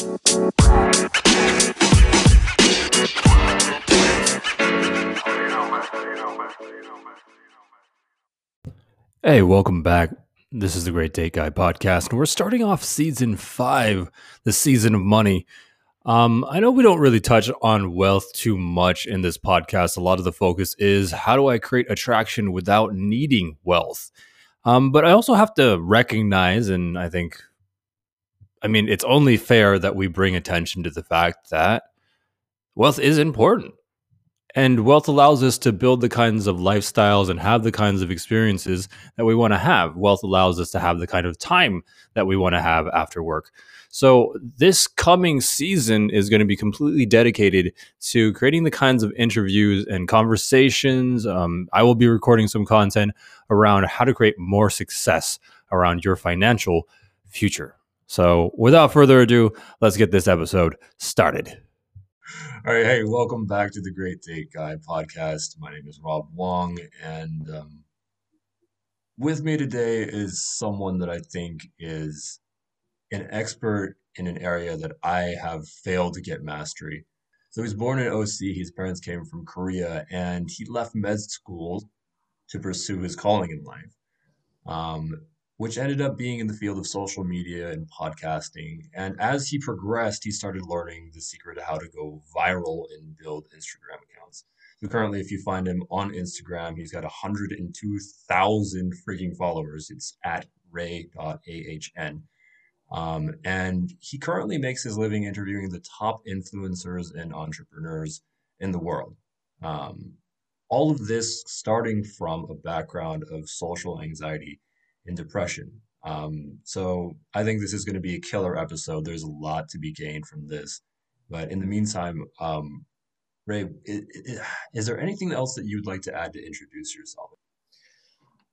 Hey, welcome back. This is the Great Date Guy podcast, and we're starting off season five, the season of money. Um, I know we don't really touch on wealth too much in this podcast. A lot of the focus is how do I create attraction without needing wealth? Um, but I also have to recognize, and I think, I mean, it's only fair that we bring attention to the fact that wealth is important. And wealth allows us to build the kinds of lifestyles and have the kinds of experiences that we want to have. Wealth allows us to have the kind of time that we want to have after work. So, this coming season is going to be completely dedicated to creating the kinds of interviews and conversations. Um, I will be recording some content around how to create more success around your financial future. So, without further ado, let's get this episode started. All right, hey, welcome back to the Great Date Guy podcast. My name is Rob Wong, and um, with me today is someone that I think is an expert in an area that I have failed to get mastery. So he's born in OC. His parents came from Korea, and he left med school to pursue his calling in life. Um, which ended up being in the field of social media and podcasting. And as he progressed, he started learning the secret of how to go viral and build Instagram accounts. So currently, if you find him on Instagram, he's got 102,000 freaking followers. It's at ray.ahn. Um, and he currently makes his living interviewing the top influencers and entrepreneurs in the world. Um, all of this starting from a background of social anxiety and depression. Um, so I think this is going to be a killer episode. There's a lot to be gained from this. But in the meantime, um, Ray, is, is there anything else that you'd like to add to introduce yourself?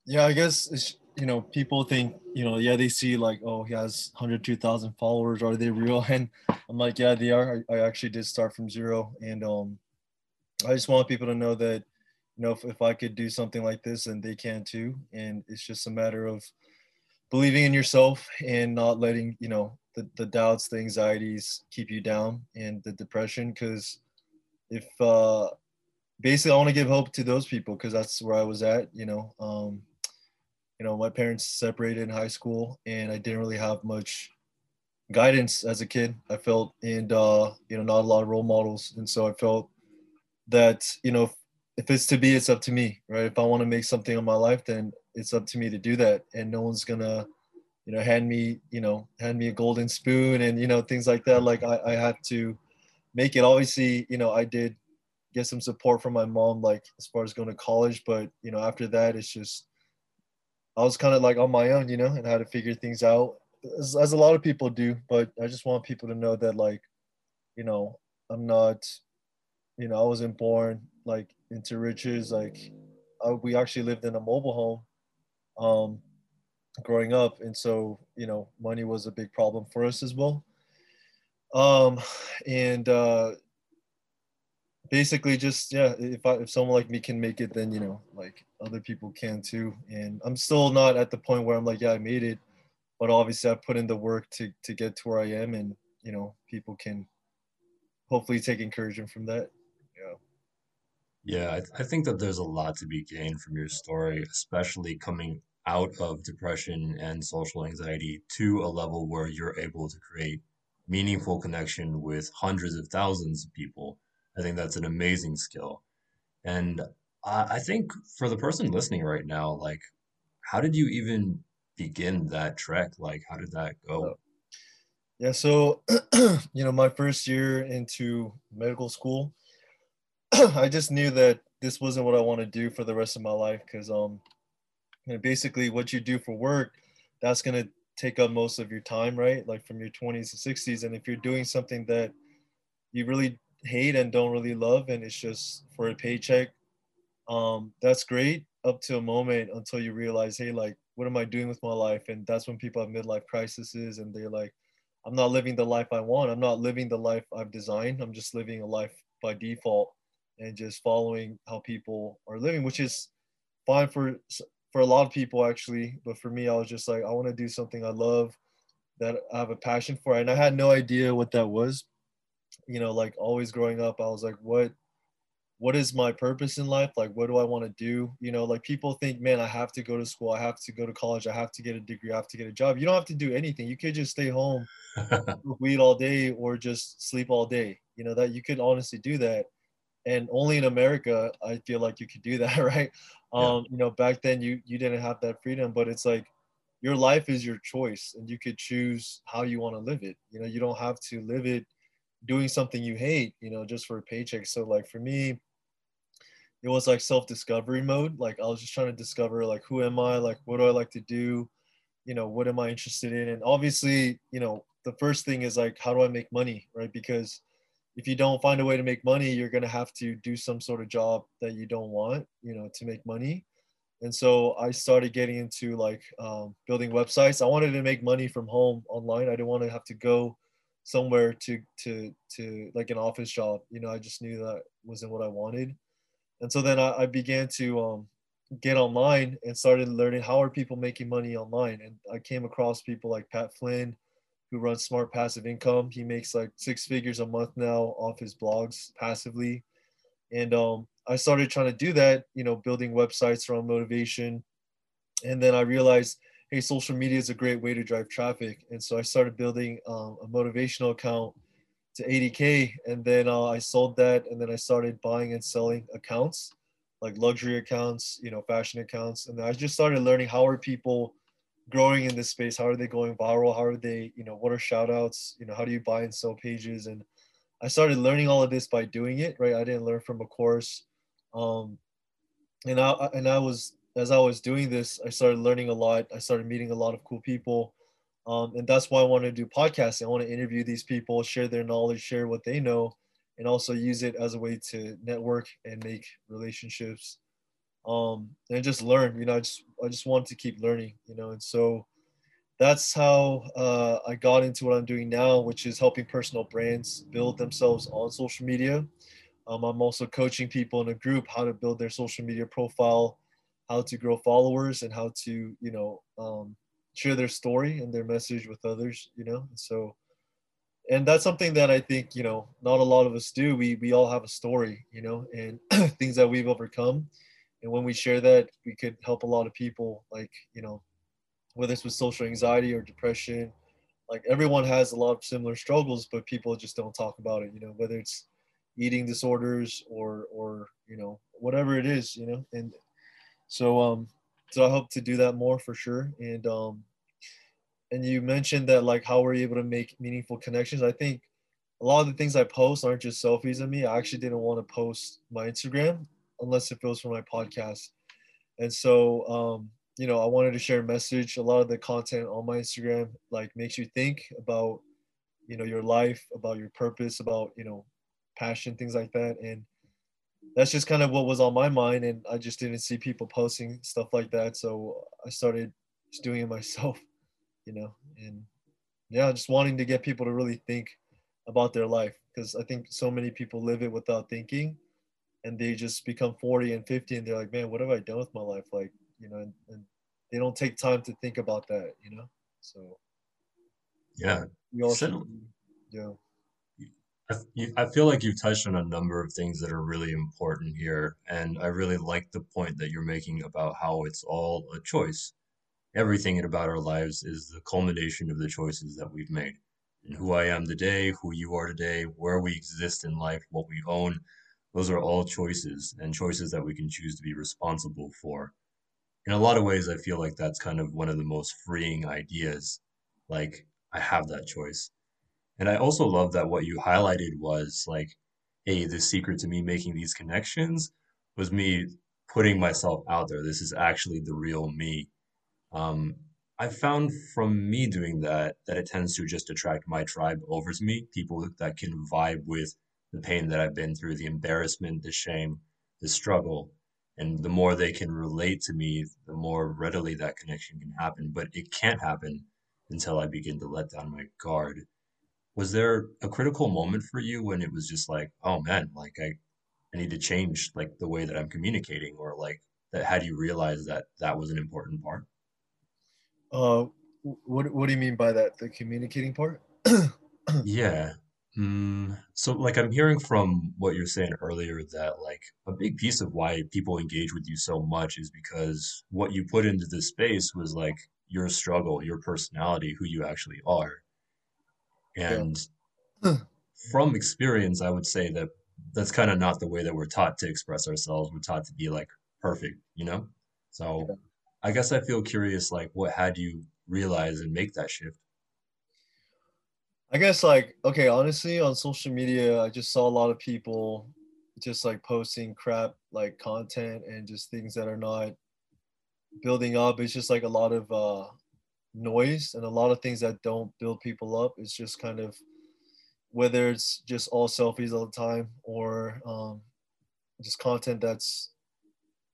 Yeah, I guess you know people think you know yeah they see like oh he has 102,000 followers are they real and I'm like yeah they are I, I actually did start from zero and um I just want people to know that you know, if, if I could do something like this, and they can too. And it's just a matter of believing in yourself and not letting, you know, the, the doubts, the anxieties keep you down and the depression. Cause if, uh, basically I want to give hope to those people because that's where I was at, you know, um, you know, my parents separated in high school and I didn't really have much guidance as a kid. I felt, and, uh, you know, not a lot of role models. And so I felt that, you know, if it's to be, it's up to me, right? If I want to make something of my life, then it's up to me to do that, and no one's gonna, you know, hand me, you know, hand me a golden spoon and you know things like that. Like I, I had to make it. Obviously, you know, I did get some support from my mom, like as far as going to college, but you know, after that, it's just I was kind of like on my own, you know, and how to figure things out, as, as a lot of people do. But I just want people to know that, like, you know, I'm not, you know, I wasn't born like into riches. Like uh, we actually lived in a mobile home um, growing up, and so you know money was a big problem for us as well. Um, and uh, basically just yeah, if I, if someone like me can make it, then you know like other people can too. And I'm still not at the point where I'm like yeah I made it, but obviously I put in the work to to get to where I am, and you know people can hopefully take encouragement from that. Yeah, I, I think that there's a lot to be gained from your story, especially coming out of depression and social anxiety to a level where you're able to create meaningful connection with hundreds of thousands of people. I think that's an amazing skill. And I, I think for the person listening right now, like, how did you even begin that trek? Like, how did that go? Yeah, so, you know, my first year into medical school, I just knew that this wasn't what I want to do for the rest of my life because um, you know, basically what you do for work, that's gonna take up most of your time, right? Like from your 20s to 60s, and if you're doing something that you really hate and don't really love, and it's just for a paycheck, um, that's great up to a moment until you realize, hey, like, what am I doing with my life? And that's when people have midlife crises, and they're like, I'm not living the life I want. I'm not living the life I've designed. I'm just living a life by default and just following how people are living, which is fine for for a lot of people actually. But for me, I was just like, I want to do something I love. that I have a passion for, and I had no idea what that was. You know, like always growing up, I was like, what what is my purpose in life? Like, what do I want to do? You know, like people think, man, I have to go to school, I have to go to college, I have to get a degree, I have to get a job. You don't have to do anything. You could just stay home, weed all day, or just sleep all day. You know that you could honestly do that, and only in America, I feel like you could do that, right? Yeah. Um, you know, back then you you didn't have that freedom, but it's like your life is your choice, and you could choose how you want to live it. You know, you don't have to live it doing something you hate, you know, just for a paycheck. So like for me, it was like self-discovery mode. Like I was just trying to discover like who am I, like what do I like to do, you know, what am I interested in? And obviously, you know, the first thing is like how do I make money, right? Because if you don't find a way to make money, you're gonna have to do some sort of job that you don't want, you know, to make money. And so I started getting into like um, building websites. I wanted to make money from home online. I didn't want to have to go somewhere to to to like an office job. You know, I just knew that wasn't what I wanted and so then I, I began to um, get online and started learning how are people making money online and i came across people like pat flynn who runs smart passive income. He makes like six figures a month now off his blogs passively. And um, i started trying to do that you know building websites around motivation. And then i realized hey social media is a great way to drive traffic. And so i started building um, a motivational account to 80k and then uh, i sold that. And then i started buying and selling accounts like luxury accounts you know fashion accounts. And i just started learning how are people growing in this space? How are they going viral? How are they you know what are shout outs you know how do you buy and sell pages? And i started learning all of this by doing it right? I didn't learn from a course. Um and i and i was as i was doing this i started learning a lot. I started meeting a lot of cool people. Um, and that's why I want to do podcasting. I want to interview these people, share their knowledge, share what they know, and also use it as a way to network and make relationships. Um, and just learn. You know, I just I just want to keep learning. You know, and so that's how uh, I got into what I'm doing now, which is helping personal brands build themselves on social media. Um, I'm also coaching people in a group how to build their social media profile, how to grow followers, and how to you know um, share their story and their message with others you know and so and that's something that i think you know not a lot of us do we we all have a story you know and things that we've overcome and when we share that we could help a lot of people like you know whether it's with social anxiety or depression like everyone has a lot of similar struggles but people just don't talk about it you know whether it's eating disorders or or you know whatever it is you know and so um so I hope to do that more for sure. And um, and you mentioned that like how were able to make meaningful connections? I think a lot of the things I post aren't just selfies of me. I actually didn't want to post my Instagram unless it was for my podcast. And so um, you know, I wanted to share a message. A lot of the content on my Instagram like makes you think about, you know, your life, about your purpose, about, you know, passion, things like that. And that's just kind of what was on my mind and i just didn't see people posting stuff like that so i started just doing it myself you know and yeah just wanting to get people to really think about their life because i think so many people live it without thinking and they just become 40 and 50 and they're like man what have i done with my life like you know and, and they don't take time to think about that you know so yeah we all should, yeah I feel like you've touched on a number of things that are really important here. And I really like the point that you're making about how it's all a choice. Everything about our lives is the culmination of the choices that we've made. And who I am today, who you are today, where we exist in life, what we own, those are all choices and choices that we can choose to be responsible for. In a lot of ways, I feel like that's kind of one of the most freeing ideas. Like, I have that choice and I also love that what you highlighted was like, hey, the secret to me making these connections was me putting myself out there. This is actually the real me. Um, I found from me doing that that it tends to just attract my tribe over to me, people that can vibe with the pain that I've been through, the embarrassment, the shame, the struggle. And the more they can relate to me, the more readily that connection can happen. But it can't happen until I begin to let down my guard was there a critical moment for you when it was just like, oh man, like I, I need to change like the way that I'm communicating, or like that? How do you realize that that was an important part? Uh, what what do you mean by that? The communicating part? Yeah. Mm, so like I'm hearing from what you're saying earlier that like a big piece of why people engage with you so much is because what you put into this space was like your struggle, your personality, who you actually are. Yeah. And from experience, I would say that that's kind of not the way that we're taught to express ourselves. We're taught to be like perfect, you know? So Yeah. I guess I feel curious, like what had you realize and make that shift? I guess like okay, honestly, on social media, I just saw a lot of people just like posting crap like content and just things that are not building up. It's just like a lot of uh noise and a lot of things that don't build people up. It's just kind of whether it's just all selfies all the time or um just content that's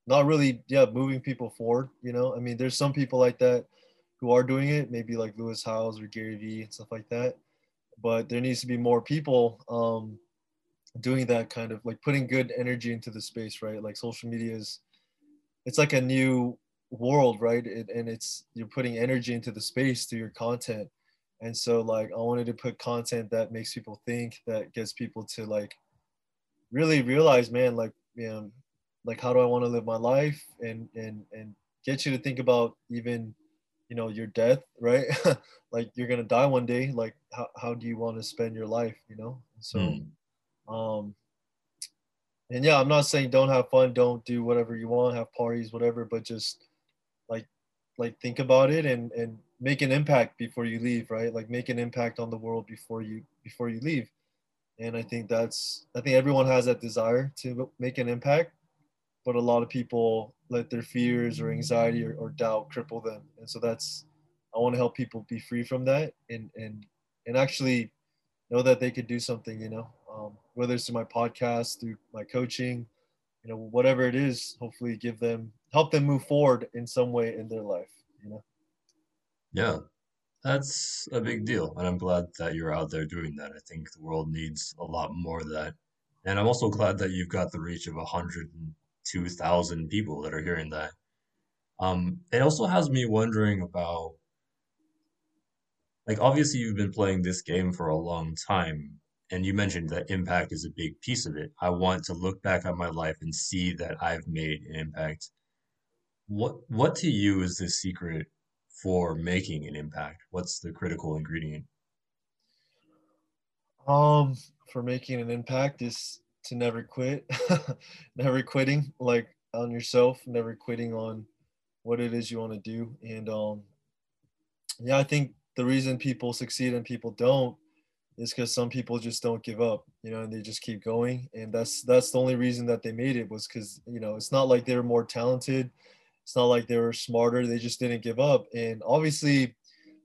not really yeah moving people forward you know i mean there's some people like that who are doing it maybe like lewis howes or gary vee and stuff like that but there needs to be more people um, doing that kind of like putting good energy into the space right? Like social media is it's like a new world right? It, and it's you're putting energy into the space through your content. And so like i wanted to put content that makes people think that gets people to like really realize man like you know like how do i want to live my life? And and and get you to think about even you know your death right? Like you're gonna die one day like how, how do you want to spend your life you know? So Hmm. um and yeah i'm not saying don't have fun don't do whatever you want have parties whatever but just like like think about it and and make an impact before you leave right? Like make an impact on the world before you before you leave. And i think that's i think everyone has that desire to make an impact but a lot of people let their fears or anxiety or, or doubt cripple them and so that's i want to help people be free from that and and and actually know that they could do something you know um, whether it's through my podcast through my coaching you know whatever it is hopefully give them help them move forward in some way in their life you know Yeah, that's a big deal. And I'm glad that you're out there doing that. I think the world needs a lot more of that. And I'm also glad that you've got the reach of 102,000 people that are hearing that. Um, it also has me wondering about, like, obviously you've been playing this game for a long time, and you mentioned that impact is a big piece of it. I want to look back at my life and see that I've made an impact. What what to you is the secret for making an impact? What's the critical ingredient? um for making an impact is to never quit never quitting like on yourself never quitting on what it is you want to do. And um yeah i think the reason people succeed and people don't is because some people just don't give up you know and they just keep going. And that's that's the only reason that they made it was because you know it's not like they were more talented. It's not like they were smarter. They just didn't give up. And obviously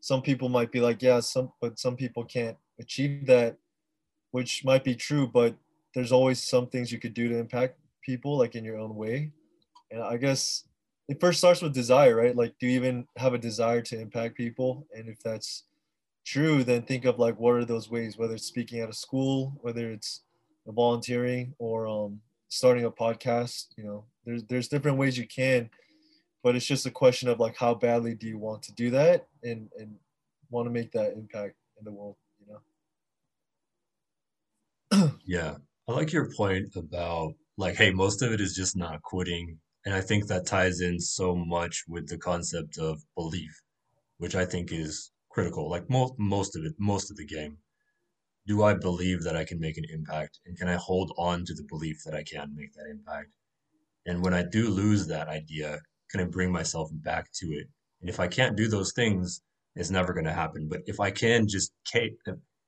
some people might be like yeah some but some people can't achieve that which might be true but there's always some things you could do to impact people like in your own way. And i guess it first starts with desire right? Like do you even have a desire to impact people? And if that's true then think of like what are those ways whether it's speaking at a school whether it's volunteering or um, starting a podcast you know there's there's different ways you can but it's just a question of like how badly do you want to do that and and want to make that impact in the world you know? Yeah, I like your point about like, hey, most of it is just not quitting. And I think that ties in so much with the concept of belief, which I think is critical. Like most most of it, most of the game. Do I believe that I can make an impact? And can I hold on to the belief that I can make that impact? And when I do lose that idea, can I bring myself back to it? And if I can't do those things, it's never going to happen. But if I can just keep,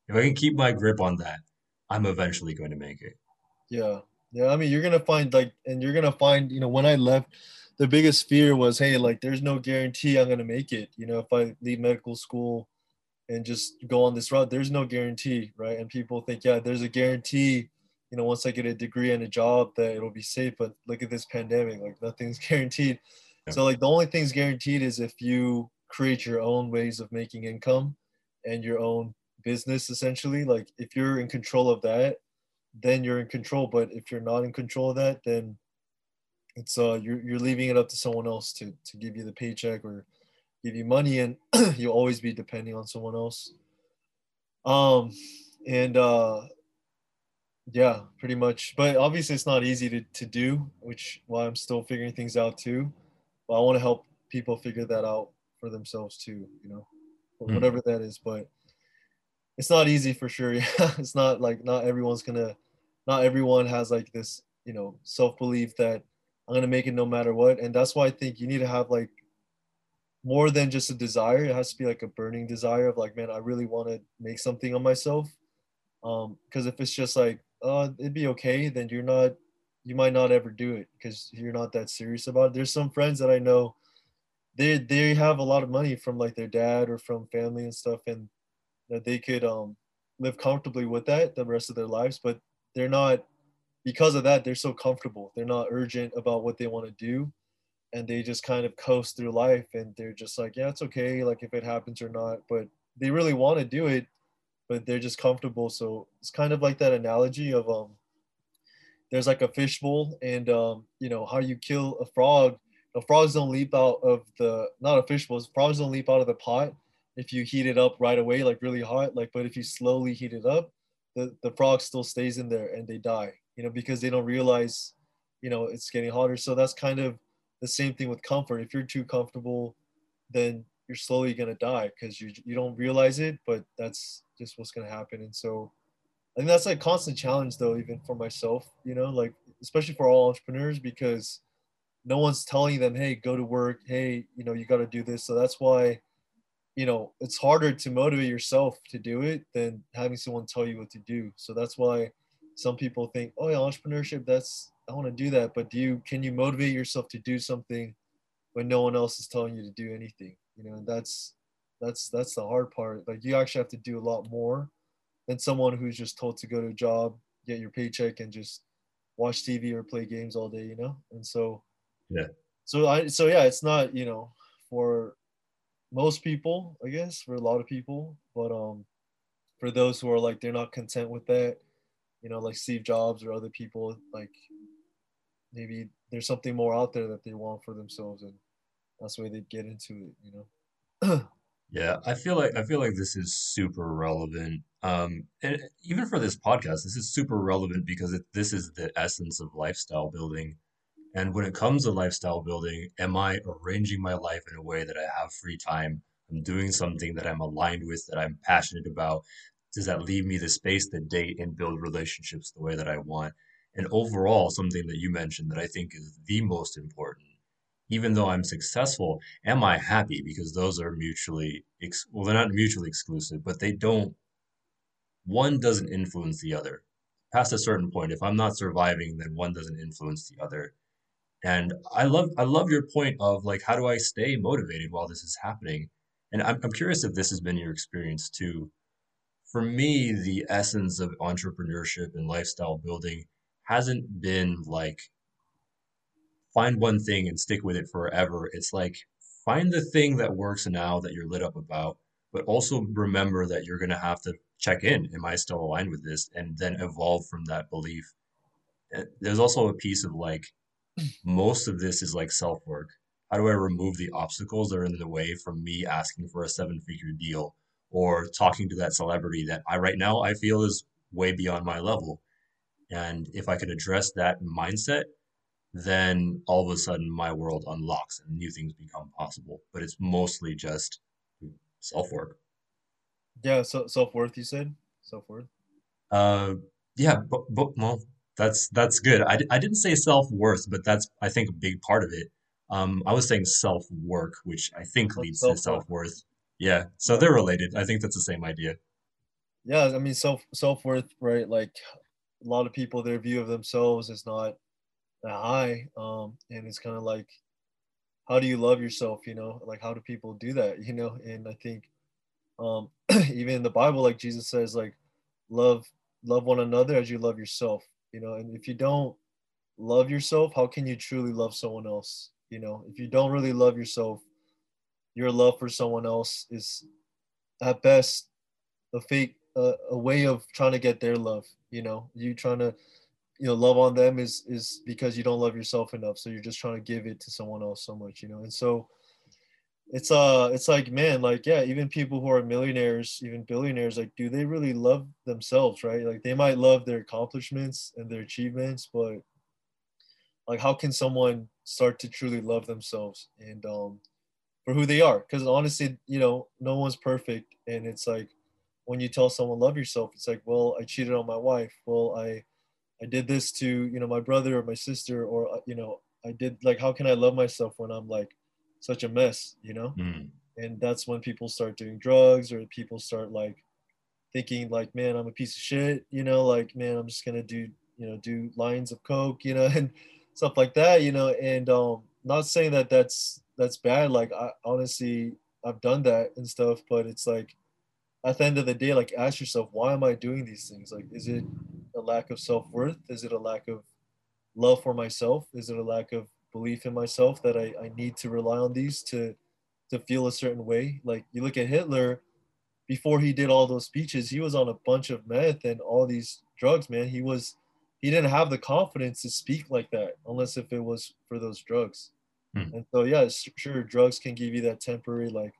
if I can keep my grip on that, I'm eventually going to make it. Yeah. Yeah. I mean, you're going to find like, and you're going to find, you know, when I left, the biggest fear was, hey, like, there's no guarantee I'm going to make it. You know, if I leave medical school and just go on this route, there's no guarantee, right? And people think, yeah, there's a guarantee, you know, once I get a degree and a job that it'll be safe. But look at this pandemic, like, nothing's guaranteed. Yeah. So, like, the only thing's guaranteed is if you create your own ways of making income and your own business, essentially. Like, if you're in control of that, then you're in control. But if you're not in control of that, then it's uh you're you're leaving it up to someone else to to give you the paycheck or give you money and you'll always be depending on someone else um and uh yeah pretty much but obviously it's not easy to, to do which why i'm still figuring things out too but i want to help people figure that out for themselves too you know Mm. whatever that is but it's not easy for sure. Yeah it's not like not everyone's gonna not everyone has like this you know self-belief that i'm gonna make it no matter what. And that's why i think you need to have like more than just a desire. It has to be like a burning desire of like man i really want to make something of myself. Um because if it's just like uh it'd be okay then you're not you might not ever do it because you're not that serious about it. There's some friends that i know they they have a lot of money from like their dad or from family and stuff and that they could um live comfortably with that the rest of their lives but they're not because of that they're so comfortable. They're not urgent about what they want to do and they just kind of coast through life and they're just like yeah it's okay like if it happens or not but they really want to do it but they're just comfortable. So it's kind of like that analogy of um there's like a fishbowl and um you know how you kill a frog the frogs don't leap out of the not a fishbowl frogs don't leap out of the pot if you heat it up right away like really hot like but if you slowly heat it up the the frog still stays in there and they die you know because they don't realize you know it's getting hotter. So that's kind of the same thing with comfort. If you're too comfortable then you're slowly going to die because you you don't realize it but that's just what's going to happen. And so i think that's like constant challenge though even for myself you know like especially for all entrepreneurs because no one's telling them hey go to work. Hey you know you got to do this. So that's why you know it's harder to motivate yourself to do it than having someone tell you what to do. So that's why some people think oh yeah entrepreneurship that's i want to do that. But do you can you motivate yourself to do something when no one else is telling you to do anything? You know and that's that's that's the hard part. Like you actually have to do a lot more than someone who's just told to go to a job get your paycheck and just watch tv or play games all day you know? And so Yeah. so i so yeah it's not you know for most people i guess for a lot of people but um for those who are like they're not content with that you know like steve jobs or other people like maybe there's something more out there that they want for themselves and that's way they get into it you know Yeah, I feel like I feel like this is super relevant. Um, and even for this podcast, this is super relevant because it, this is the essence of lifestyle building. And when it comes to lifestyle building, am I arranging my life in a way that I have free time? I'm doing something that I'm aligned with, that I'm passionate about. Does that leave me the space to date and build relationships the way that I want? And overall, something that you mentioned that I think is the most important, even though I'm successful, am I happy? Because those are mutually, ex- well, they're not mutually exclusive, but they don't, one doesn't influence the other. Past a certain point, if I'm not surviving, then one doesn't influence the other. And I love, I love your point of like, how do I stay motivated while this is happening? And I'm, I'm curious if this has been your experience too. For me, the essence of entrepreneurship and lifestyle building hasn't been like find one thing and stick with it forever. It's like find the thing that works now that you're lit up about, but also remember that you're going to have to check in. Am I still aligned with this? And then evolve from that belief. Uh, There's also a piece of like, most of this is like self work. How do I remove the obstacles that are in the way from me asking for a seven figure deal or talking to that celebrity that I right now I feel is way beyond my level? And if I could address that mindset, then all of a sudden my world unlocks and new things become possible. But it's mostly just self work. yeah so self-worth you said self-worth Uh, yeah, but, but well, that's that's good. I, I didn't say self worth, but that's I think a big part of it. Um, I was saying self work, which I think leads to self-worth self worth. Yeah, so they're related. I think that's the same idea. yeah i mean self self-worth right like a lot of people their view of themselves is not that high um and it's kind of like how do you love yourself you know like how do people do that you know and i think um even in the bible like jesus says like love love one another as you love yourself you know and if you don't love yourself how can you truly love someone else? You know if you don't really love yourself your love for someone else is at best a fake uh, a way of trying to get their love you know? You trying to you know love on them is is because you don't love yourself enough so you're just trying to give it to someone else so much you know? And so it's uh it's like man like yeah even people who are millionaires even billionaires like do they really love themselves right? Like they might love their accomplishments and their achievements but like how can someone start to truly love themselves and um for who they are? Because honestly you know no one's perfect and it's like when you tell someone love yourself it's like well i cheated on my wife well i i did this to you know my brother or my sister or uh, you know i did like how can i love myself when i'm like such a mess, you know? Mm. And that's when people start doing drugs or people start like thinking like, man, I'm a piece of shit, you know, like, man, I'm just gonna do, you know, do lines of coke, you know, and stuff like that, you know, and um not saying that that's that's bad. Like I honestly I've done that and stuff, but it's like at the end of the day, like ask yourself, why am I doing these things? Like, is it a lack of self-worth? Is it a lack of love for myself? Is it a lack of belief in myself that I, I need to rely on these to to feel a certain way. Like you look at Hitler, before he did all those speeches, he was on a bunch of meth and all these drugs, man. He was he didn't have the confidence to speak like that unless if it was for those drugs. Hmm. And so yeah, sure drugs can give you that temporary like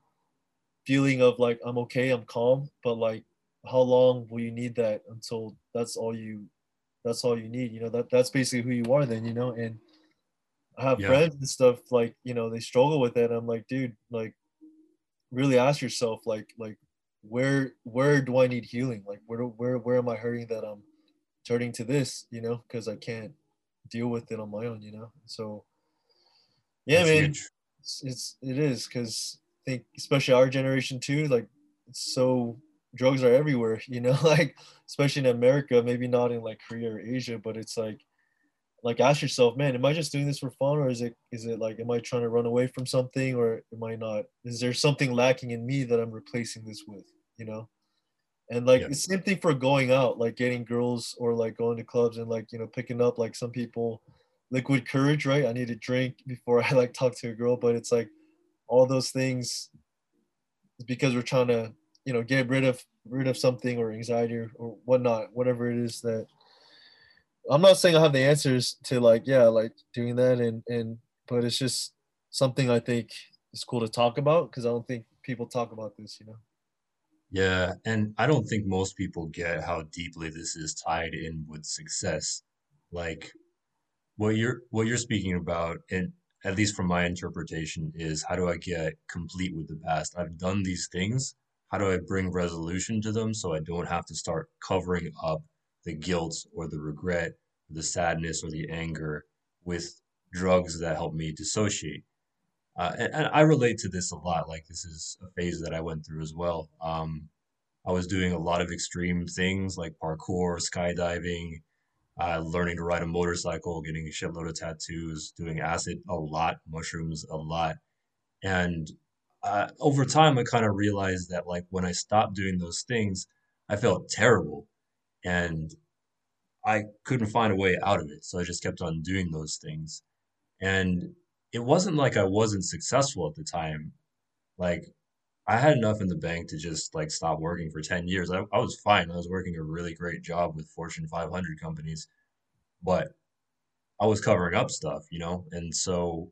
feeling of like I'm okay, I'm calm, but like how long will you need that until that's all you that's all you need, you know, that that's basically who you are then, you know, and I have yeah. friends and stuff like you know they struggle with it. I'm like, dude, like, really ask yourself, like, like, where where do I need healing? Like, where where where am I hurting that I'm turning to this? You know, because I can't deal with it on my own. You know, so yeah, That's man, it's, it's it is because I think especially our generation too, like, it's so drugs are everywhere. You know, like especially in America, maybe not in like Korea or Asia, but it's like like ask yourself, man, am I just doing this for fun or is it is it like am I trying to run away from something or am I not? Is there something lacking in me that I'm replacing this with, you know? And like yeah. the same thing for going out, like getting girls or like going to clubs and like, you know, picking up like some people liquid courage, right? I need to drink before I like talk to a girl, but it's like all those things because we're trying to, you know, get rid of rid of something or anxiety or, or whatnot, whatever it is that I'm not saying I have the answers to like yeah like doing that and and but it's just something I think is cool to talk about because I don't think people talk about this you know. Yeah, and I don't think most people get how deeply this is tied in with success. Like what you're what you're speaking about, and at least from my interpretation, is how do I get complete with the past? I've done these things. How do I bring resolution to them so I don't have to start covering up the guilt or the regret, the sadness or the anger with drugs that help me dissociate. Uh, and, and, I relate to this a lot. Like this is a phase that I went through as well. Um, I was doing a lot of extreme things like parkour, skydiving, uh, learning to ride a motorcycle, getting a shitload of tattoos, doing acid a lot, mushrooms a lot. And uh, over time, I kind of realized that like when I stopped doing those things, I felt terrible and I couldn't find a way out of it. So I just kept on doing those things. And it wasn't like I wasn't successful at the time. Like I had enough in the bank to just like stop working for 10 years. I, I was fine. I was working a really great job with Fortune 500 companies, but I was covering up stuff, you know? And so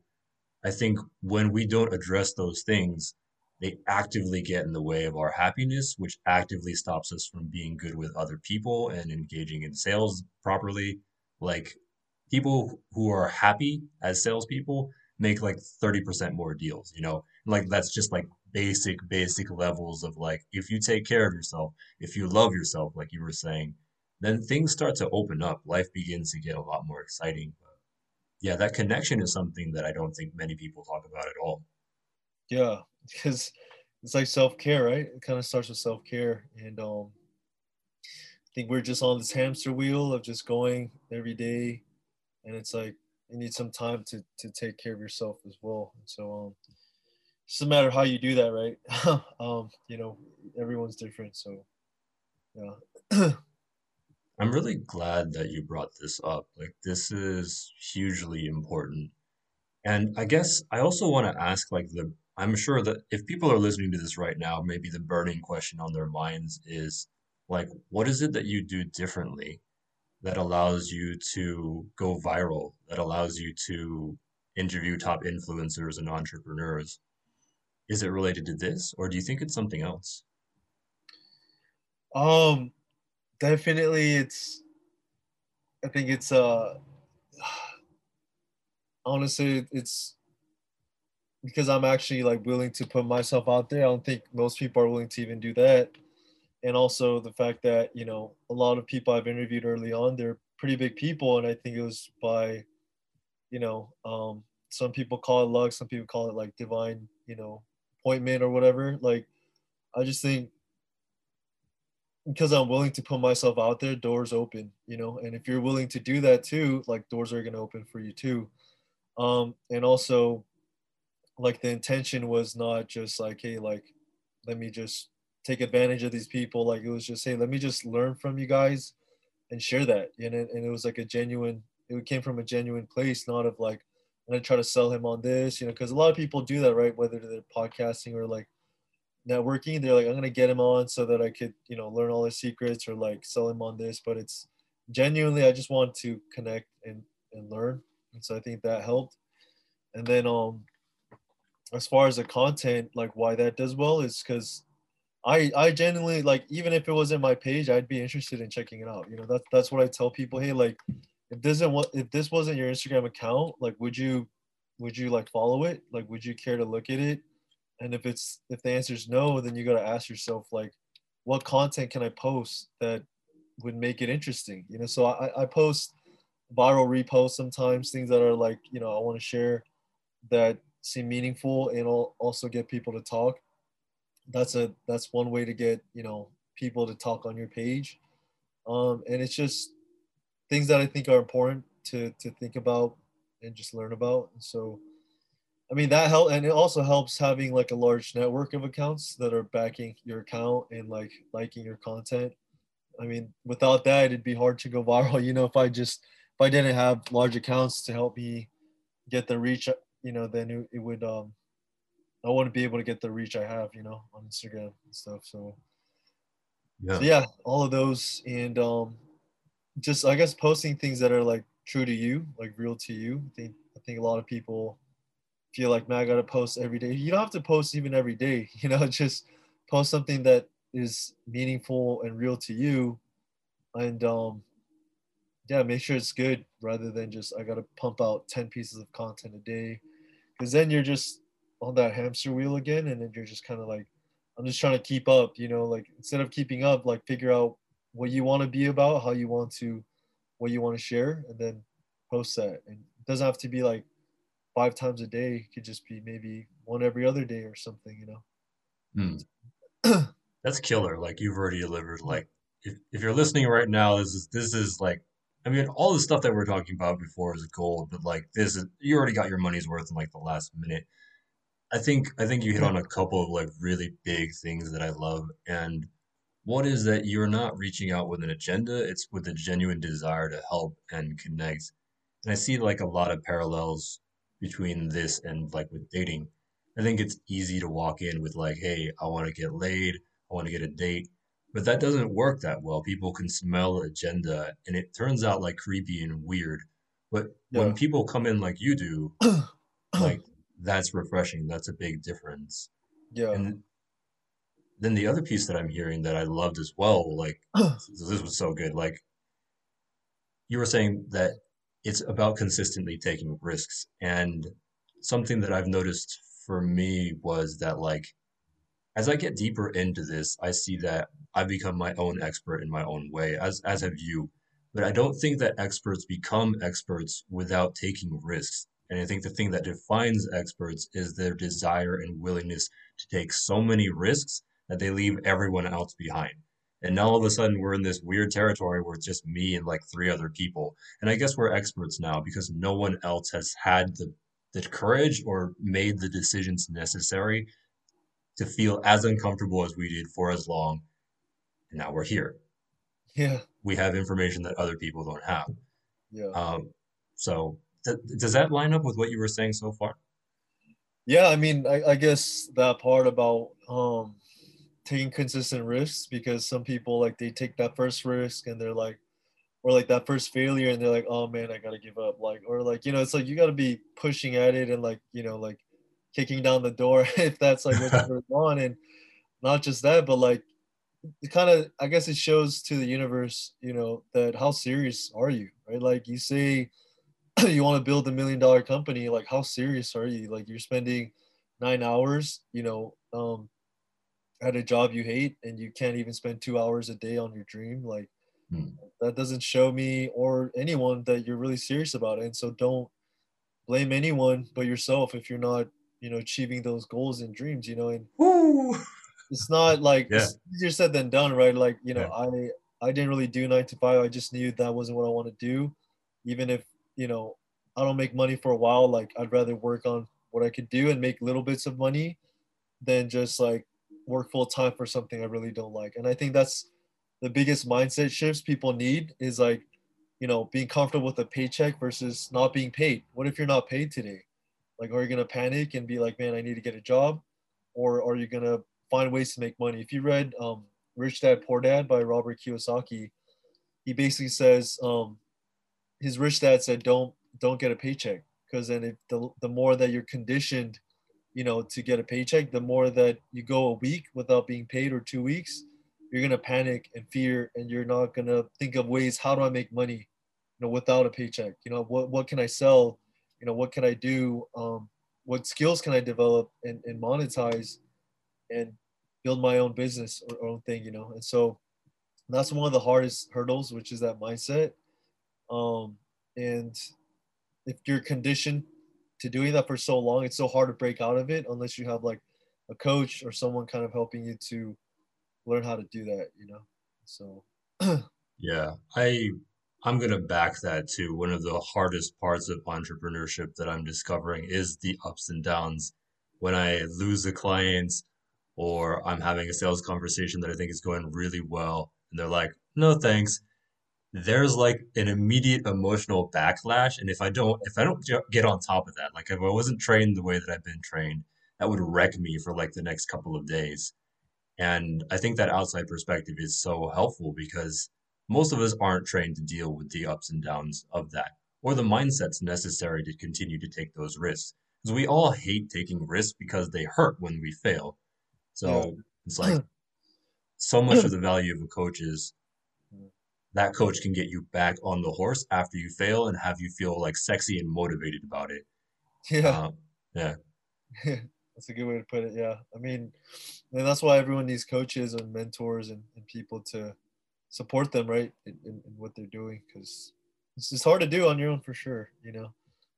I think when we don't address those things, they actively get in the way of our happiness, which actively stops us from being good with other people and engaging in sales properly. Like people who are happy as salespeople make like 30% more deals, you know? Like that's just like basic, basic levels of like, if you take care of yourself, if you love yourself, like you were saying, then things start to open up. Life begins to get a lot more exciting. But yeah, that connection is something that I don't think many people talk about at all. Yeah, because it's like self care, right? It kind of starts with self care, and um, I think we're just on this hamster wheel of just going every day, and it's like you need some time to to take care of yourself as well. so um, it's just a matter of how you do that, right? um, you know, everyone's different, so yeah. I'm really glad that you brought this up. Like, this is hugely important. And I guess I also want to ask, like, the I'm sure that if people are listening to this right now, maybe the burning question on their minds is like, what is it that you do differently that allows you to go viral, that allows you to interview top influencers and entrepreneurs? is it related to this, or do you think it's something else? Um, definitely, it's. I think it's uh. Honestly, it's because I'm actually like willing to put myself out there. I don't think most people are willing to even do that. And also the fact that, you know, a lot of people I've interviewed early on, they're pretty big people. And I think it was by, you know, um, some people call it luck, some people call it like divine, you know, appointment or whatever. Like, I just think because I'm willing to put myself out there, doors open, you know, and if you're willing to do that too, like doors are going to open for you too. Um, and also, like the intention was not just like hey like let me just take advantage of these people. Like it was just hey let me just learn from you guys and share that and it, and it was like a genuine it came from a genuine place not of like i'm gonna try to sell him on this you know? Because a lot of people do that right? Whether they're podcasting or like networking they're like i'm gonna get him on so that i could you know learn all his secrets or like sell him on this. But it's genuinely i just want to connect and and learn. And so i think that helped. And then um as far as the content, like why that does well is because I I genuinely like even if it wasn't my page, I'd be interested in checking it out. You know, that's that's what I tell people. Hey, like if this isn't what if this wasn't your Instagram account, like would you would you like follow it? Like would you care to look at it? And if it's if the answer is no, then you gotta ask yourself like what content can I post that would make it interesting? You know, so I, I post viral reposts sometimes, things that are like, you know, I want to share that seem meaningful and also get people to talk. That's a that's one way to get you know people to talk on your page. Um, and it's just things that i think are important to to think about and just learn about. And so i mean that help and it also helps having like a large network of accounts that are backing your account and like liking your content. I mean without that it'd be hard to go viral you know if i just if i didn't have large accounts to help me get the reach you know, then it, it would um I want to be able to get the reach I have, you know, on Instagram and stuff. So yeah, so yeah all of those and um just I guess posting things that are like true to you, like real to you. I think I think a lot of people feel like man, I gotta post every day. You don't have to post even every day, you know, just post something that is meaningful and real to you. And um yeah, make sure it's good rather than just I gotta pump out 10 pieces of content a day because then you're just on that hamster wheel again and then you're just kind of like i'm just trying to keep up you know like instead of keeping up like figure out what you want to be about how you want to what you want to share and then post that. And it doesn't have to be like five times a day. It could just be maybe one every other day or something you know? Hmm. that's killer. Like you've already delivered like if, if you're listening right now this is this is like I mean, all the stuff that we're talking about before is gold, but like this is you already got your money's worth in like the last minute. I think I think you hit on a couple of like really big things that I love, and one is that you're not reaching out with an agenda; it's with a genuine desire to help and connect. And I see like a lot of parallels between this and like with dating. I think it's easy to walk in with like, "Hey, I want to get laid, I want to get a date," But that doesn't work that well. People can smell agenda and it turns out like creepy and weird. But yeah. when people come in like you do, like that's refreshing. That's a big difference. Yeah. And then the other piece that I'm hearing that I loved as well, like this was so good. Like you were saying that it's about consistently taking risks. And something that I've noticed for me was that like as I get deeper into this, I see that I've become my own expert in my own way, as as have you. But I don't think that experts become experts without taking risks. And I think the thing that defines experts is their desire and willingness to take so many risks that they leave everyone else behind. And now all of a sudden we're in this weird territory where it's just me and like three other people. And I guess we're experts now because no one else has had the the courage or made the decisions necessary to feel as uncomfortable as we did for as long. And now we're here. Yeah. We have information that other people don't have. Yeah. Um, so th- does that line up with what you were saying so far? Yeah, I mean, I, I guess that part about um, taking consistent risks because some people like they take that first risk and they're like, or like that first failure and they're like, oh man, I gotta give up. Like, or like, you know, it's like you gotta be pushing at it and like, you know, like kicking down the door if that's like what you want. And not just that, but like it kind of I guess it shows to the universe, you know, that how serious are you, right? Like you say you want to build a million dollar company, like how serious are you? Like you're spending nine hours, you know, um, at a job you hate and you can't even spend two hours a day on your dream. Like hmm. that doesn't show me or anyone that you're really serious about it. And so don't blame anyone but yourself if you're not, you know, achieving those goals and dreams, you know, and Woo! it's not like yeah. it's easier said than done, right? Like, you know, yeah. I I didn't really do nine to five. I just knew that wasn't what I want to do. Even if, you know, I don't make money for a while, like I'd rather work on what I could do and make little bits of money than just like work full time for something I really don't like. And I think that's the biggest mindset shifts people need is like, you know, being comfortable with a paycheck versus not being paid. What if you're not paid today? Like, are you gonna panic and be like, man, I need to get a job, or are you gonna find ways to make money? If you read um, Rich Dad Poor Dad by Robert Kiyosaki, he basically says um, his rich dad said, don't don't get a paycheck because then if the, the more that you're conditioned you know to get a paycheck the more that you go a week without being paid or two weeks you're gonna panic and fear and you're not gonna think of ways how do i make money you know without a paycheck you know what, what can i sell you know what can i do um, what skills can i develop and, and monetize and build my own business or own thing you know and so that's one of the hardest hurdles which is that mindset um, and if you're conditioned to doing that for so long, it's so hard to break out of it unless you have like a coach or someone kind of helping you to learn how to do that, you know? So yeah, I I'm going to back that too. One of the hardest parts of entrepreneurship that I'm discovering is the ups and downs. When I lose a client or I'm having a sales conversation that I think is going really well and they're like, "No, thanks." there's like an immediate emotional backlash and if i don't if i don't get on top of that like if i wasn't trained the way that i've been trained that would wreck me for like the next couple of days and i think that outside perspective is so helpful because most of us aren't trained to deal with the ups and downs of that or the mindsets necessary to continue to take those risks because we all hate taking risks because they hurt when we fail so yeah. it's like so much of the value of a coach is that coach can get you back on the horse after you fail and have you feel like sexy and motivated about it. Yeah. Um, yeah. that's a good way to put it. Yeah. I mean, and that's why everyone needs coaches and mentors and, and people to support them, right, in, in, in what they're doing. Because it's, it's hard to do on your own for sure, you know.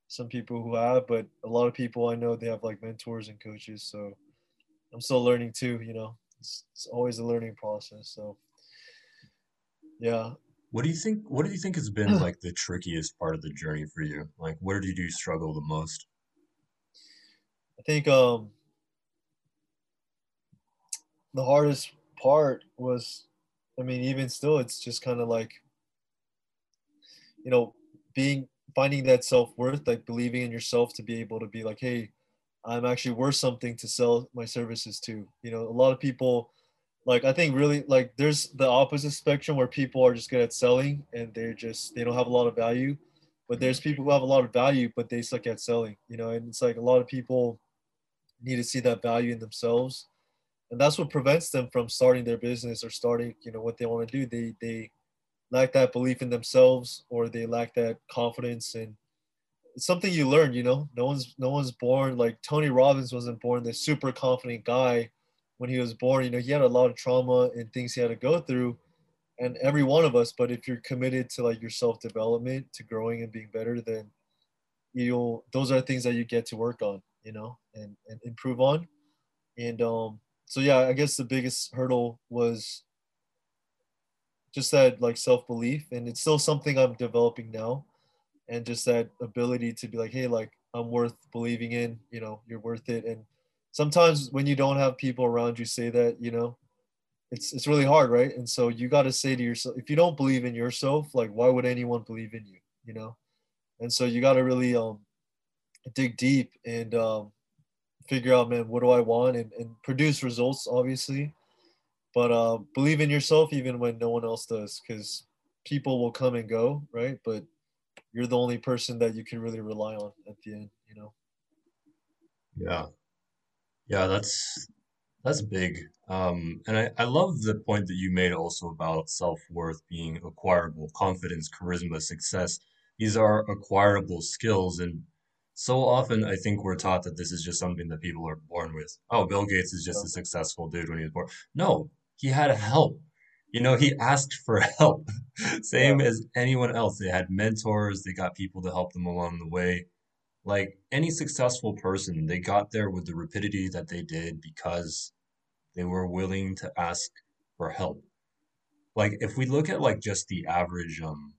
Some people who have, but a lot of people I know they have like mentors and coaches. So I'm still learning too, you know. It's, it's always a learning process. So yeah. What do you think? What do you think has been like the trickiest part of the journey for you? Like, where did you struggle the most? I think um, the hardest part was, I mean, even still, it's just kind of like, you know, being finding that self worth, like believing in yourself to be able to be like, hey, I'm actually worth something to sell my services to. You know, a lot of people like i think really like there's the opposite spectrum where people are just good at selling and they're just they don't have a lot of value but there's mm-hmm. people who have a lot of value but they suck at selling you know and it's like a lot of people need to see that value in themselves and that's what prevents them from starting their business or starting you know what they want to do they they lack that belief in themselves or they lack that confidence and it's something you learn you know no one's no one's born like tony robbins wasn't born this super confident guy when he was born, you know, he had a lot of trauma and things he had to go through. And every one of us, but if you're committed to like your self development, to growing and being better, then you'll those are things that you get to work on, you know, and, and improve on. And um, so yeah, I guess the biggest hurdle was just that like self belief, and it's still something I'm developing now, and just that ability to be like, hey, like I'm worth believing in, you know, you're worth it, and sometimes when you don't have people around you say that, you know, it's it's really hard, right? And so you got to say to yourself, if you don't believe in yourself, like why would anyone believe in you, you know? And so you got to really um dig deep and um figure out, man, what do I want and, and produce results, obviously. But uh, believe in yourself even when no one else does, because people will come and go, right? But you're the only person that you can really rely on at the end, you know. Yeah, Yeah, that's that's big. Um, and I, I love the point that you made also about self-worth being acquirable, confidence, charisma, success. These are acquirable skills, and so often I think we're taught that this is just something that people are born with. Oh, Bill Gates is just a successful dude when he was born. No, he had help. You know, he asked for help, same Yeah. as anyone else. They had mentors, they got people to help them along the way. Like any successful person, they got there with the rapidity that they did because they were willing to ask for help. Like if we look at like just the average um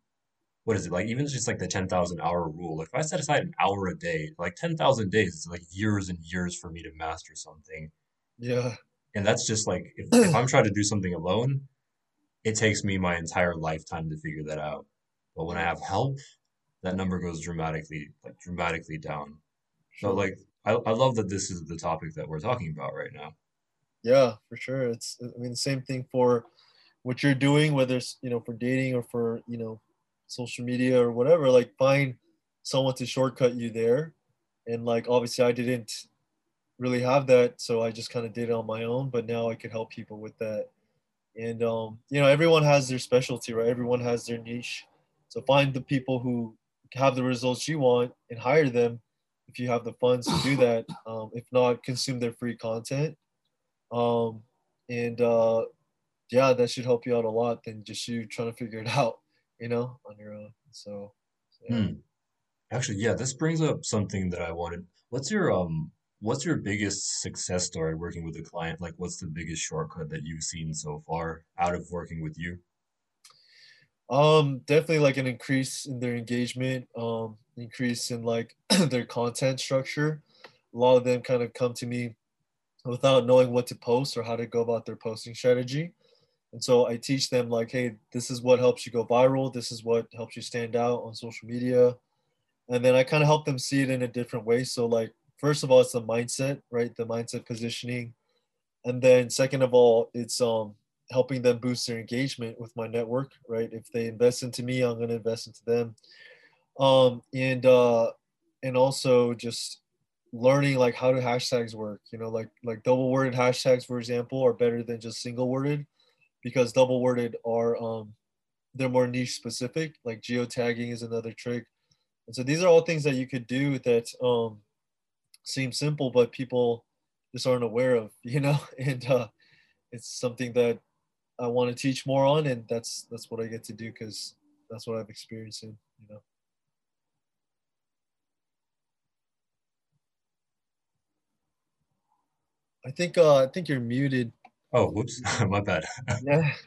what is it like even just like the 10,000 hour rule like if I set aside an hour a day like 10,000 days it's like years and years for me to master something. Yeah. and that's just like if, if I'm trying to do something alone it takes me my entire lifetime to figure that out. But when I have help that number goes dramatically like dramatically down. So like I, I love that this is the topic that we're talking about right now. Yeah, for sure. It's I mean the same thing for what you're doing, whether it's you know for dating or for you know social media or whatever. Like find someone to shortcut you there. And like obviously I didn't really have that, so I just kind of did it on my own. But now I could help people with that. And um, you know everyone has their specialty, right? Everyone has their niche. So find the people who have the results you want and hire them if you have the funds to do that. Um, if not, consume their free content um, and uh, yeah, that should help you out a lot than just you trying to figure it out, you know, on your own. So, so yeah. hmm. Actually, yeah, this brings up something that I wanted. What's your um what's your biggest success story working with a client? Like what's the biggest shortcut that you've seen so far out of working with you? Um, definitely like an increase in their engagement, um, increase in like their content structure. A lot of them kind of come to me without knowing what to post or how to go about their posting strategy. And so I teach them like, hey, this is what helps you go viral. This is what helps you stand out on social media. And then I kind of help them see it in a different way. So like, first of all, it's the mindset, right? The mindset positioning. And then second of all, it's um helping them boost their engagement with my network, right? If they invest into me, I'm gonna invest into them. Um and uh and also just learning like how do hashtags work, you know, like like double worded hashtags, for example, are better than just single worded because double worded are um they're more niche specific. Like geotagging is another trick. And so these are all things that you could do that um seem simple, but people just aren't aware of, you know, and uh it's something that I want to teach more on, and that's that's what I get to do because that's what I've experienced in, you know. I think uh I think you're muted. Oh, whoops, my bad. Yeah.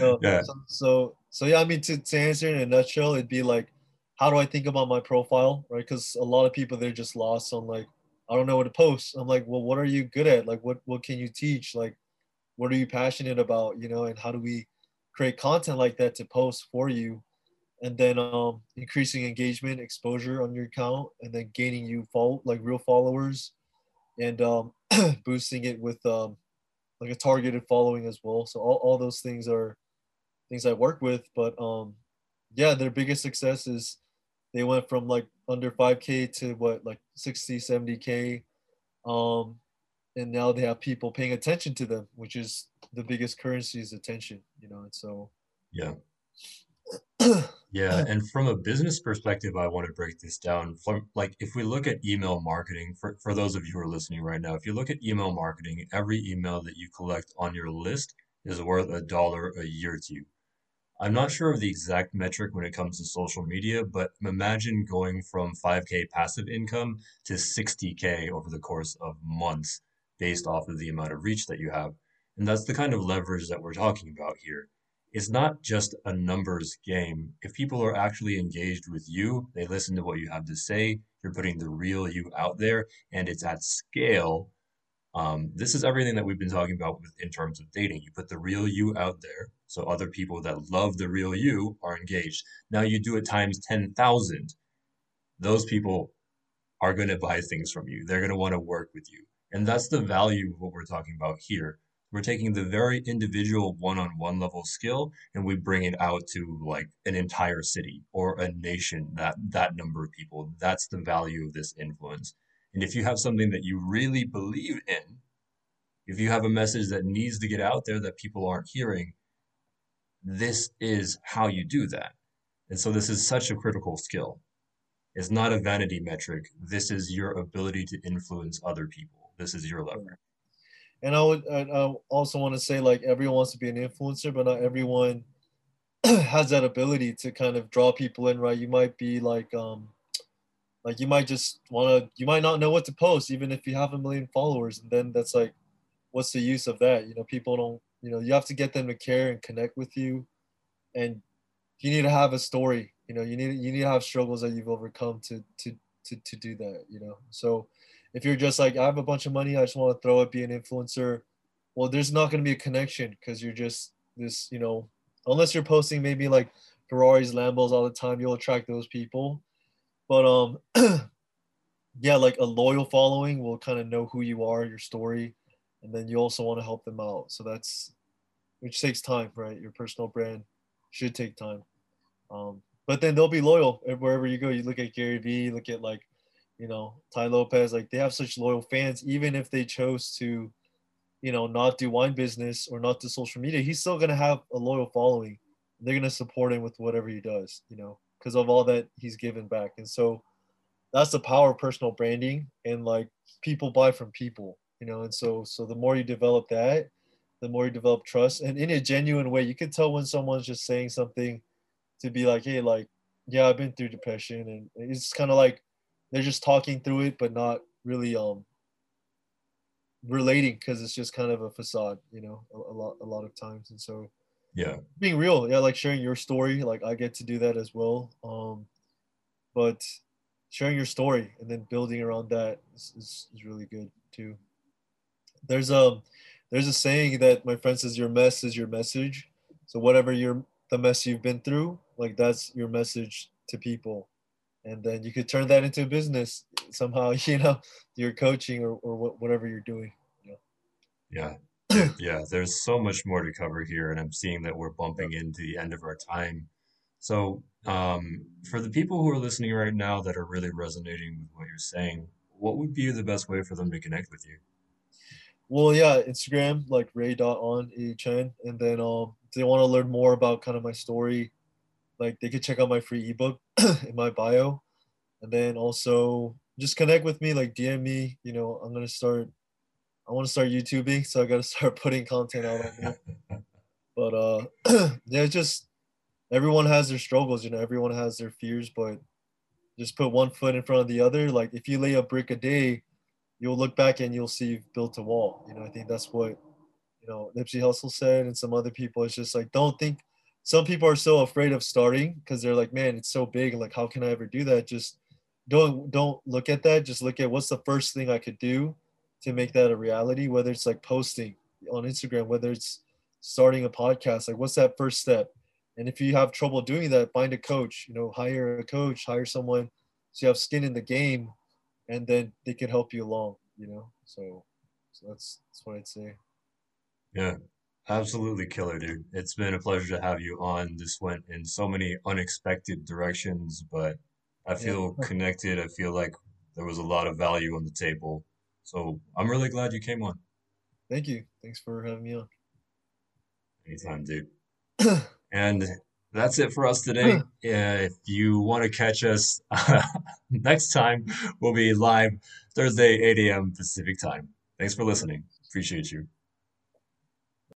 So, Yeah. so, so, so yeah, I mean, to, to answer in a nutshell, it'd be like, how do I think about my profile, right? Because a lot of people they're just lost on like, I don't know what to post. I'm like, well, what are you good at? Like, what what can you teach? Like, what are you passionate about? You know, and how do we create content like that to post for you? And then um, increasing engagement, exposure on your account, and then gaining you follow like real followers, and um, boosting it with um, like a targeted following as well. So all, all those things are things I work with. But um, yeah, their biggest success is they went from like under 5K to what, like 60, 70K. Um, and now they have people paying attention to them, which is the biggest currency is attention, you know. And so, Yeah. Yeah, and from a business perspective, I want to break this down. From like, if we look at email marketing, for, for those of you who are listening right now, if you look at email marketing, every email that you collect on your list is worth a dollar a year to you. I'm not sure of the exact metric when it comes to social media, but imagine going from 5K passive income to 60K over the course of months based off of the amount of reach that you have. And that's the kind of leverage that we're talking about here. It's not just a numbers game. If people are actually engaged with you, they listen to what you have to say, you're putting the real you out there, and it's at scale um, this is everything that we've been talking about with, in terms of dating. You put the real you out there, so other people that love the real you are engaged. Now you do it times 10,000. Those people are going to buy things from you. They're going to want to work with you. And that's the value of what we're talking about here. We're taking the very individual one-on-one level skill and we bring it out to like an entire city or a nation, that that number of people. That's the value of this influence. And if you have something that you really believe in, if you have a message that needs to get out there that people aren't hearing, this is how you do that. And so this is such a critical skill. It's not a vanity metric. This is your ability to influence other people. This is your lever. And I would I also want to say like everyone wants to be an influencer, but not everyone has that ability to kind of draw people in, right? You might be like um like you might just want to you might not know what to post even if you have a million followers and then that's like what's the use of that? You know people don't you know you have to get them to care and connect with you and you need to have a story you know? You need you need to have struggles that you've overcome to to to, to do that you know? So if you're just like i have a bunch of money i just want to throw it be an influencer well there's not going to be a connection because you're just this you know unless you're posting maybe like ferraris lambos all the time you'll attract those people. But um yeah like a loyal following will kind of know who you are your story and then you also want to help them out. So that's which takes time right? Your personal brand should take time. Um but then they'll be loyal wherever you go. You look at gary vee look at like you know Tai Lopez like they have such loyal fans even if they chose to you know not do wine business or not do social media he's still going to have a loyal following they're going to support him with whatever he does you know because of all that he's given back. And so that's the power of personal branding and like people buy from people, you know. And so so the more you develop that, the more you develop trust. And in a genuine way, you can tell when someone's just saying something to be like, hey, like, yeah, I've been through depression. And it's kind of like they're just talking through it, but not really um relating because it's just kind of a facade, you know, a, a lot a lot of times. And so yeah. being real yeah like sharing your story like i get to do that as well. Um but sharing your story and then building around that is, is, is really good too. There's a um, there's a saying that my friend says your mess is your message. So whatever your the mess you've been through like that's your message to people and then you could turn that into a business somehow you know you're coaching or, or whatever you're doing yeah yeah, there's so much more to cover here, and I'm seeing that we're bumping into the end of our time. So, um, for the people who are listening right now that are really resonating with what you're saying, what would be the best way for them to connect with you? Well, yeah, Instagram like ray.on ahn, and then um, if they want to learn more about kind of my story, like they could check out my free ebook in my bio, and then also just connect with me, like DM me. You know, I'm gonna start I want to start YouTubing, so I got to start putting content out on there. but uh, yeah, just everyone has their struggles, you know, everyone has their fears, but just put one foot in front of the other. Like if you lay a brick a day, you'll look back and you'll see you've built a wall. You know, I think that's what you know Nipsey Hussle said, and some other people. It's just like don't think. Some people are so afraid of starting because they're like, man, it's so big. Like, how can I ever do that? Just don't don't look at that. Just look at what's the first thing I could do to make that a reality, whether it's like posting on Instagram, whether it's starting a podcast, like what's that first step? And if you have trouble doing that, find a coach, you know, hire a coach, hire someone so you have skin in the game and then they can help you along, you know? So, so that's, that's what I'd say. Yeah, absolutely killer, dude. It's been a pleasure to have you on. This went in so many unexpected directions, but I feel yeah. connected. I feel like there was a lot of value on the table. So I'm really glad you came on. Thank you. Thanks for having me on. Anytime, dude. and that's it for us today. if you want to catch us next time, we'll be live Thursday, 8 a.m. Pacific time. Thanks for listening. Appreciate you.